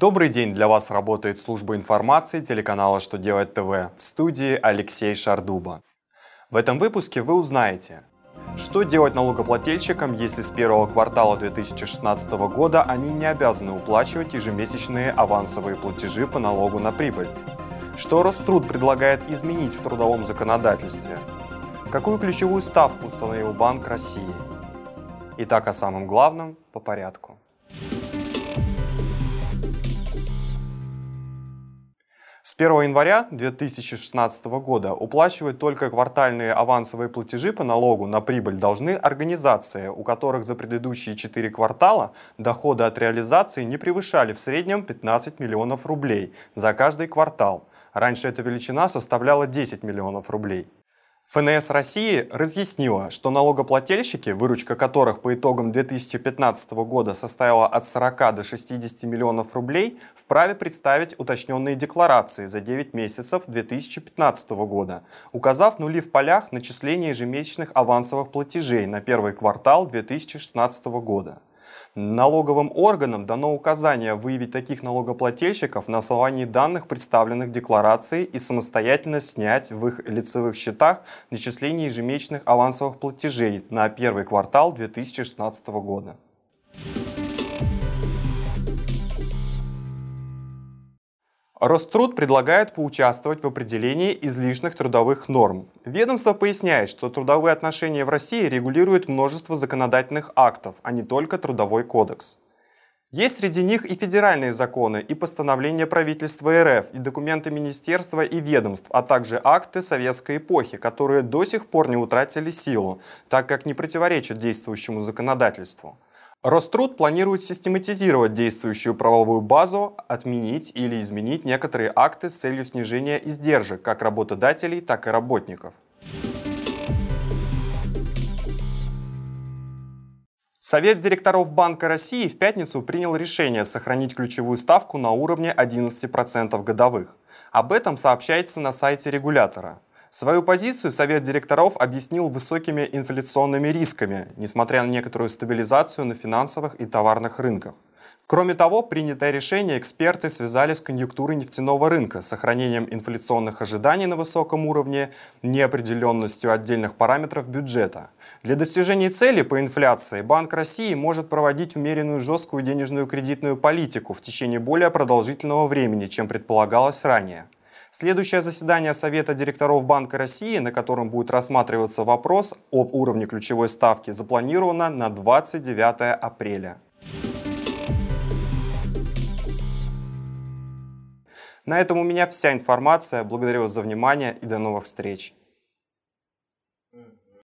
Добрый день, для вас работает служба информации телеканала «Что делать ТВ» в студии Алексей Шардуба. В этом выпуске вы узнаете, что делать налогоплательщикам, если с первого квартала 2016 года они не обязаны уплачивать ежемесячные авансовые платежи по налогу на прибыль? Что Роструд предлагает изменить в трудовом законодательстве? Какую ключевую ставку установил Банк России? Итак, о самом главном по порядку. 1 января 2016 года уплачивать только квартальные авансовые платежи по налогу на прибыль должны организации, у которых за предыдущие 4 квартала доходы от реализации не превышали в среднем 15 миллионов рублей за каждый квартал. Раньше эта величина составляла 10 миллионов рублей. ФНС России разъяснила, что налогоплательщики, выручка которых по итогам 2015 года составила от 40 до 60 миллионов рублей, вправе представить уточненные декларации за 9 месяцев 2015 года, указав нули в полях начисления ежемесячных авансовых платежей на первый квартал 2016 года. Налоговым органам дано указание выявить таких налогоплательщиков на основании данных, представленных в и самостоятельно снять в их лицевых счетах начисление ежемесячных авансовых платежей на первый квартал 2016 года. Роструд предлагает поучаствовать в определении излишних трудовых норм. Ведомство поясняет, что трудовые отношения в России регулируют множество законодательных актов, а не только Трудовой кодекс. Есть среди них и федеральные законы, и постановления правительства РФ, и документы министерства и ведомств, а также акты советской эпохи, которые до сих пор не утратили силу, так как не противоречат действующему законодательству. Роструд планирует систематизировать действующую правовую базу, отменить или изменить некоторые акты с целью снижения издержек как работодателей, так и работников. Совет директоров Банка России в пятницу принял решение сохранить ключевую ставку на уровне 11% годовых. Об этом сообщается на сайте регулятора. Свою позицию Совет директоров объяснил высокими инфляционными рисками, несмотря на некоторую стабилизацию на финансовых и товарных рынках. Кроме того, принятое решение эксперты связали с конъюнктурой нефтяного рынка, сохранением инфляционных ожиданий на высоком уровне, неопределенностью отдельных параметров бюджета. Для достижения цели по инфляции Банк России может проводить умеренную жесткую денежную кредитную политику в течение более продолжительного времени, чем предполагалось ранее. Следующее заседание Совета директоров Банка России, на котором будет рассматриваться вопрос об уровне ключевой ставки, запланировано на 29 апреля. На этом у меня вся информация. Благодарю вас за внимание и до новых встреч.